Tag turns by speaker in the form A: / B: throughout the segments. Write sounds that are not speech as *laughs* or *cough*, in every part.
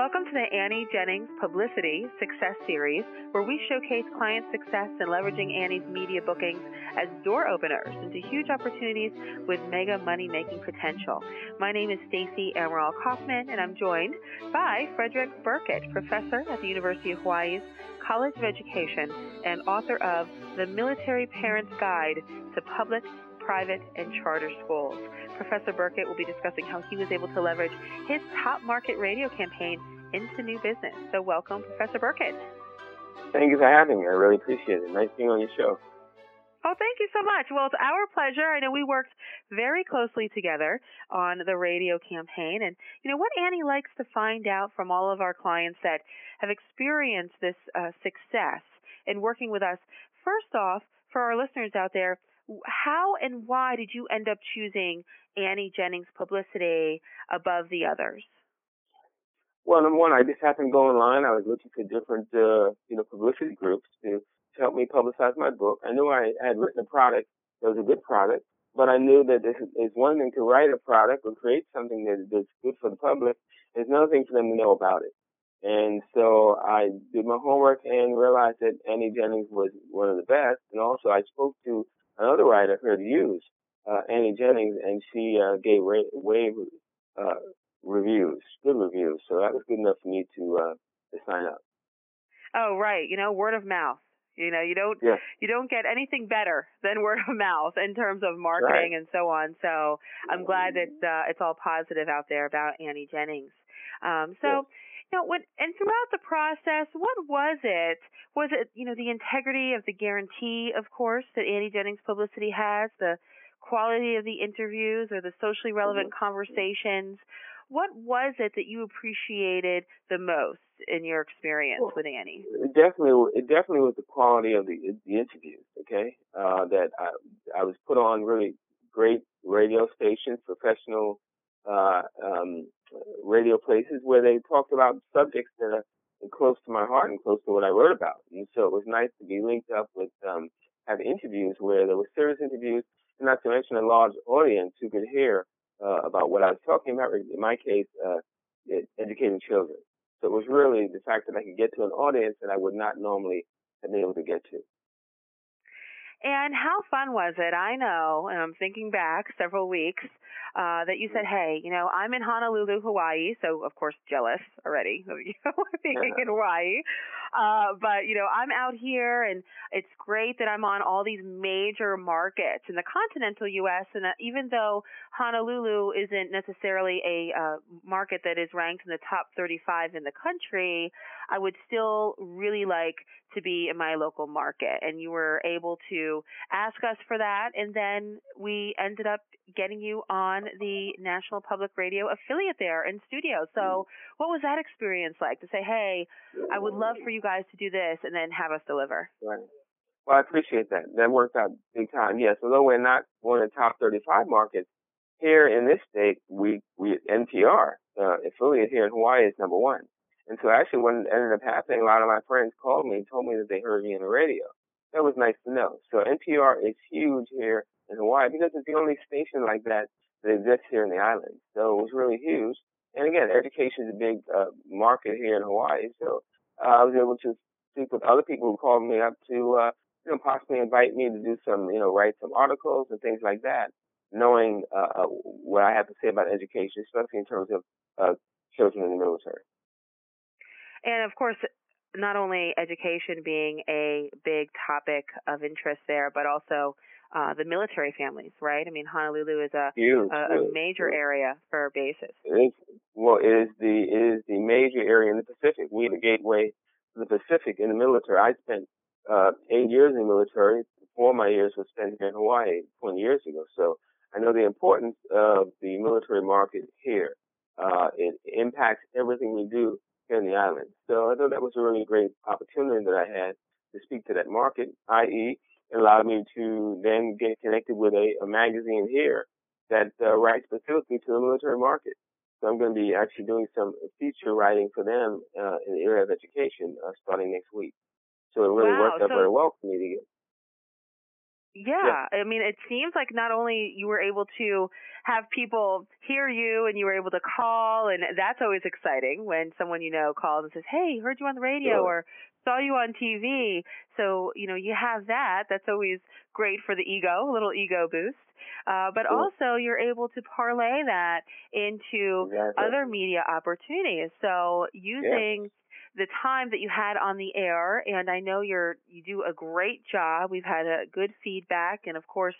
A: Welcome to the Annie Jennings Publicity Success Series, where we showcase client success in leveraging Annie's media bookings as door openers into huge opportunities with mega money making potential. My name is Stacy Amaral Kaufman, and I'm joined by Frederick Burkett, professor at the University of Hawaii's College of Education and author of The Military Parent's Guide to Public private, and charter schools. Professor Burkett will be discussing how he was able to leverage his top market radio campaign into new business. So, welcome, Professor Burkett.
B: Thank you for having me. I really appreciate it. Nice being on your show.
A: Oh, thank you so much. Well, it's our pleasure. I know we worked very closely together on the radio campaign. And, you know, what Annie likes to find out from all of our clients that have experienced this uh, success in working with us, first off, for our listeners out there, how and why did you end up choosing Annie Jennings Publicity above the others?
B: Well, number one, I just happened to go online. I was looking for different, uh, you know, publicity groups to, to help me publicize my book. I knew I had written a product that was a good product, but I knew that it's one thing to write a product or create something that, that's good for the public. It's another thing for them to know about it. And so I did my homework and realized that Annie Jennings was one of the best. And also I spoke to another writer her to use, uh, Annie Jennings, and she uh, gave rave uh, reviews, good reviews. So that was good enough for me to uh, to sign up.
A: Oh, right. You know, word of mouth. You know, you don't
B: yeah.
A: you don't get anything better than *laughs* word of mouth in terms of marketing
B: right.
A: and so on. So I'm glad that uh, it's all positive out there about Annie Jennings. Um, so. You know, when and throughout the process, what was it? Was it you know the integrity of the guarantee, of course, that Annie Jennings Publicity has, the quality of the interviews or the socially relevant mm-hmm. conversations? What was it that you appreciated the most in your experience well, with Annie?
B: It definitely, it definitely was the quality of the the interviews. Okay, uh, that I I was put on really great radio stations, professional uh, um, radio places where they talked about subjects that are close to my heart and close to what I wrote about. And so it was nice to be linked up with, um, have interviews where there were serious interviews, and not to mention a large audience who could hear uh, about what I was talking about. In my case, uh, educating children. So it was really the fact that I could get to an audience that I would not normally have been able to get to.
A: And how fun was it? I know, and I'm thinking back several weeks, uh, that you said, hey, you know, I'm in Honolulu, Hawaii, so of course jealous already of you *laughs* being in Hawaii. Uh, but you know, I'm out here and it's great that I'm on all these major markets in the continental U.S. And that even though Honolulu isn't necessarily a uh, market that is ranked in the top 35 in the country, I would still really like to be in my local market. And you were able to ask us for that. And then we ended up getting you on the National Public Radio affiliate there in studio. So what was that experience like to say, hey, I would love for you guys to do this and then have us deliver?
B: Right. Well, I appreciate that. That worked out big time. Yes, although we're not one of the top 35 markets, here in this state, we, we, NPR, uh, affiliate here in Hawaii is number one. And so actually what ended up happening, a lot of my friends called me and told me that they heard me on the radio. That was nice to know. So NPR is huge here in Hawaii because it's the only station like that that exists here in the island. So it was really huge. And again, education is a big uh, market here in Hawaii. So uh, I was able to speak with other people who called me up to, uh, you know, possibly invite me to do some, you know, write some articles and things like that, knowing uh, uh what I have to say about education, especially in terms of uh, children in the military.
A: And of course, not only education being a big topic of interest there, but also uh, the military families, right? I mean, Honolulu is a
B: Huge,
A: a, a major area for bases.
B: It is, well, it is the it is the major area in the Pacific. We are the gateway to the Pacific in the military. I spent uh, eight years in the military. Four of my years were spent here in Hawaii 20 years ago. So I know the importance of the military market here. Uh, it impacts everything we do here in the islands. So I thought that was a really great opportunity that I had to speak to that market, i.e., it allowed me to then get connected with a, a magazine here that uh, writes specifically to the military market. So I'm going to be actually doing some feature writing for them uh, in the area of education uh, starting next week. So it really
A: wow.
B: worked out
A: so,
B: very well for me to get.
A: Yeah. yeah. I mean, it seems like not only you were able to have people hear you and you were able to call, and that's always exciting when someone you know calls and says, Hey, heard you on the radio sure. or saw you on TV. So, you know, you have that. That's always great for the ego, a little ego boost. Uh, but sure. also you're able to parlay that into exactly. other media opportunities. So using yeah the time that you had on the air and I know you're you do a great job. We've had a good feedback and of course,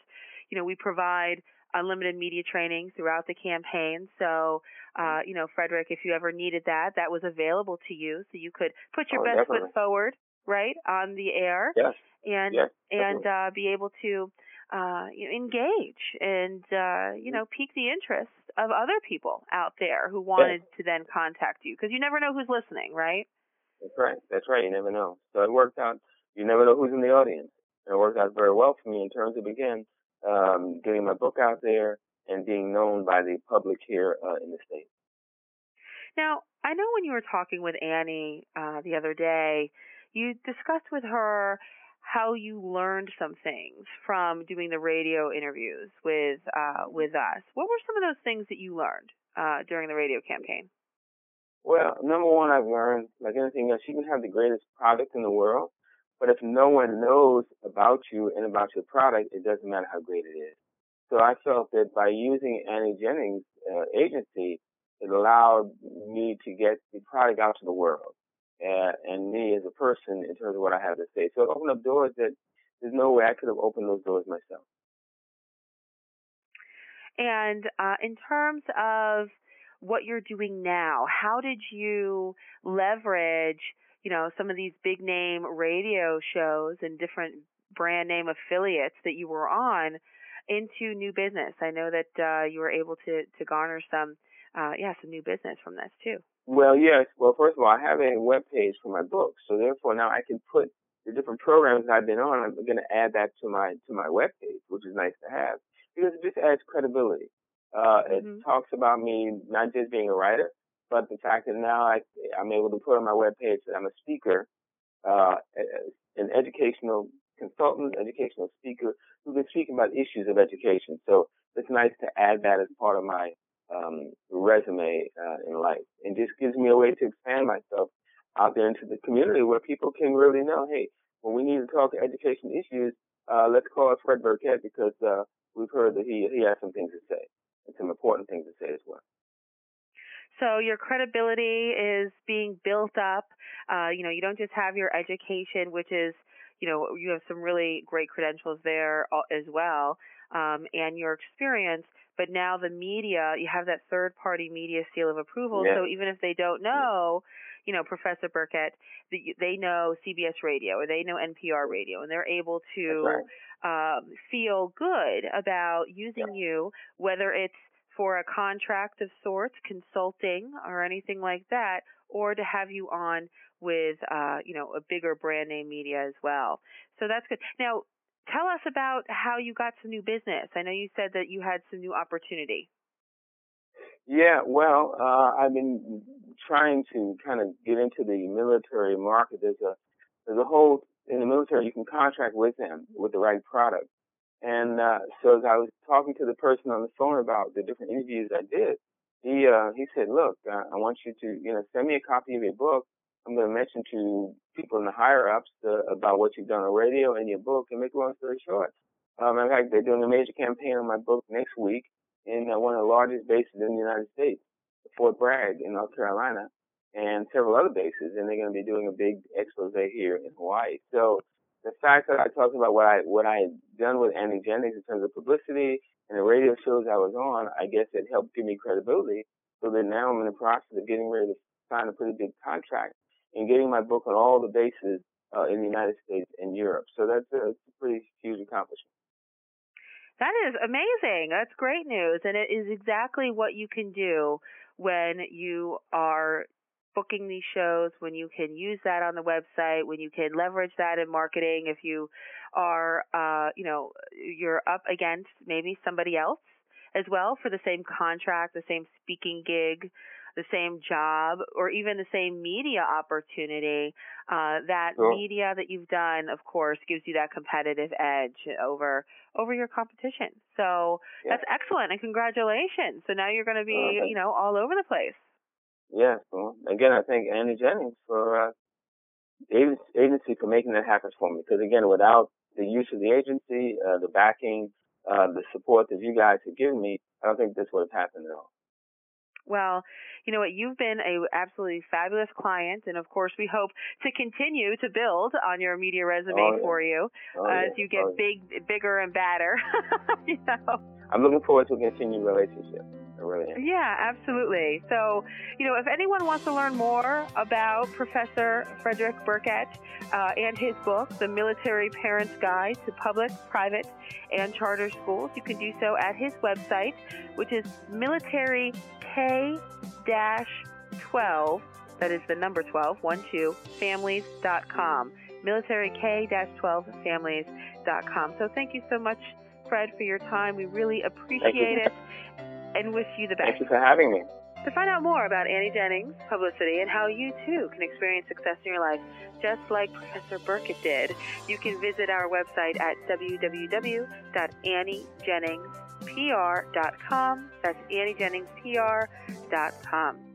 A: you know, we provide unlimited media training throughout the campaign. So, uh, you know, Frederick, if you ever needed that, that was available to you so you could put your
B: oh,
A: best
B: definitely.
A: foot forward, right, on the air.
B: Yes.
A: And
B: yes,
A: and uh be able to uh engage and uh you know, pique the interest of other people out there who wanted to then contact you because you never know who's listening, right?
B: That's right. That's right. You never know. So it worked out. You never know who's in the audience. And it worked out very well for me in terms of again um, getting my book out there and being known by the public here uh, in the state.
A: Now, I know when you were talking with Annie uh, the other day, you discussed with her how you learned some things from doing the radio interviews with uh, with us. What were some of those things that you learned uh, during the radio campaign?
B: Well, number one, I've learned, like anything else, you can have the greatest product in the world, but if no one knows about you and about your product, it doesn't matter how great it is. So I felt that by using Annie Jennings' uh, agency, it allowed me to get the product out to the world uh, and me as a person in terms of what I have to say. So it opened up doors that there's no way I could have opened those doors myself.
A: And uh, in terms of what you're doing now. How did you leverage, you know, some of these big name radio shows and different brand name affiliates that you were on into new business? I know that uh, you were able to to garner some, uh, yeah, some new business from this too.
B: Well, yes. Well, first of all, I have a web page for my book, so therefore now I can put the different programs I've been on. I'm going to add that to my to my web page, which is nice to have because it just adds credibility. Uh, mm-hmm. It talks about me not just being a writer, but the fact that now I, I'm able to put on my webpage that I'm a speaker, uh, an educational consultant, educational speaker who can speak about issues of education. So it's nice to add that as part of my um, resume uh, in life, and just gives me a way to expand myself out there into the community where people can really know, hey, when we need to talk education issues, uh, let's call Fred Burkett because uh, we've heard that he he has some things to say some important things to say as well.
A: So your credibility is being built up. Uh, you know, you don't just have your education, which is, you know, you have some really great credentials there as well, um, and your experience. But now the media, you have that third party media seal of approval.
B: Yeah.
A: So even if they don't know, you know, Professor Burkett, they know CBS Radio or they know NPR Radio, and they're able to
B: right.
A: um, feel good about using
B: yeah.
A: you, whether it's for a contract of sorts, consulting, or anything like that, or to have you on with, uh, you know, a bigger brand name media as well. So that's good. Now, tell us about how you got some new business. I know you said that you had some new opportunity.
B: Yeah, well, uh, I've been trying to kind of get into the military market. There's a there's a whole in the military you can contract with them with the right product. And uh, so as I was talking to the person on the phone about the different interviews I did, he uh, he said, "Look, uh, I want you to you know send me a copy of your book. I'm going to mention to people in the higher ups uh, about what you've done on radio and your book, and make a long story short. Um, in fact, they're doing a major campaign on my book next week, in one of the largest bases in the United States, Fort Bragg in North Carolina, and several other bases. And they're going to be doing a big expose here in Hawaii. So the fact that I talked about what I what I had done with Annie Jennings in terms of publicity and the radio shows I was on, I guess it helped give me credibility. So that now I'm in the process of getting ready to sign a pretty big contract and getting my book on all the bases uh, in the United States and Europe. So that's a, that's a pretty huge accomplishment.
A: That is amazing. That's great news. And it is exactly what you can do when you are booking these shows, when you can use that on the website, when you can leverage that in marketing. If you are, uh, you know, you're up against maybe somebody else as well for the same contract, the same speaking gig, the same job or even the same media opportunity, uh, that sure. media that you've done, of course, gives you that competitive edge over over your competition. So yeah. that's excellent, and congratulations. So now you're going to be, uh, you know, all over the place.
B: Yeah. Well, again, I thank Annie Jennings for uh, agency for making that happen for me. Because again, without the use of the agency, uh, the backing, uh, the support that you guys have given me, I don't think this would have happened at all.
A: Well, you know what? You've been a absolutely fabulous client, and of course, we hope to continue to build on your media resume
B: oh, yeah.
A: for you
B: oh,
A: as
B: yeah.
A: you get
B: oh,
A: big, bigger and badder. *laughs* you know.
B: I'm looking forward to a continued relationship. I really am.
A: Yeah, absolutely. So, you know, if anyone wants to learn more about Professor Frederick Burkett uh, and his book, The Military Parent's Guide to Public, Private, and Charter Schools, you can do so at his website, which is military K 12, that is the number 12, 1 2, families.com. Military K 12 families.com. So thank you so much, Fred, for your time. We really appreciate it and wish you the best.
B: Thank you for having me.
A: To find out more about Annie Jennings publicity and how you too can experience success in your life, just like Professor Burkett did, you can visit our website at www.anniejenningspr.com. That's anniejenningspr.com.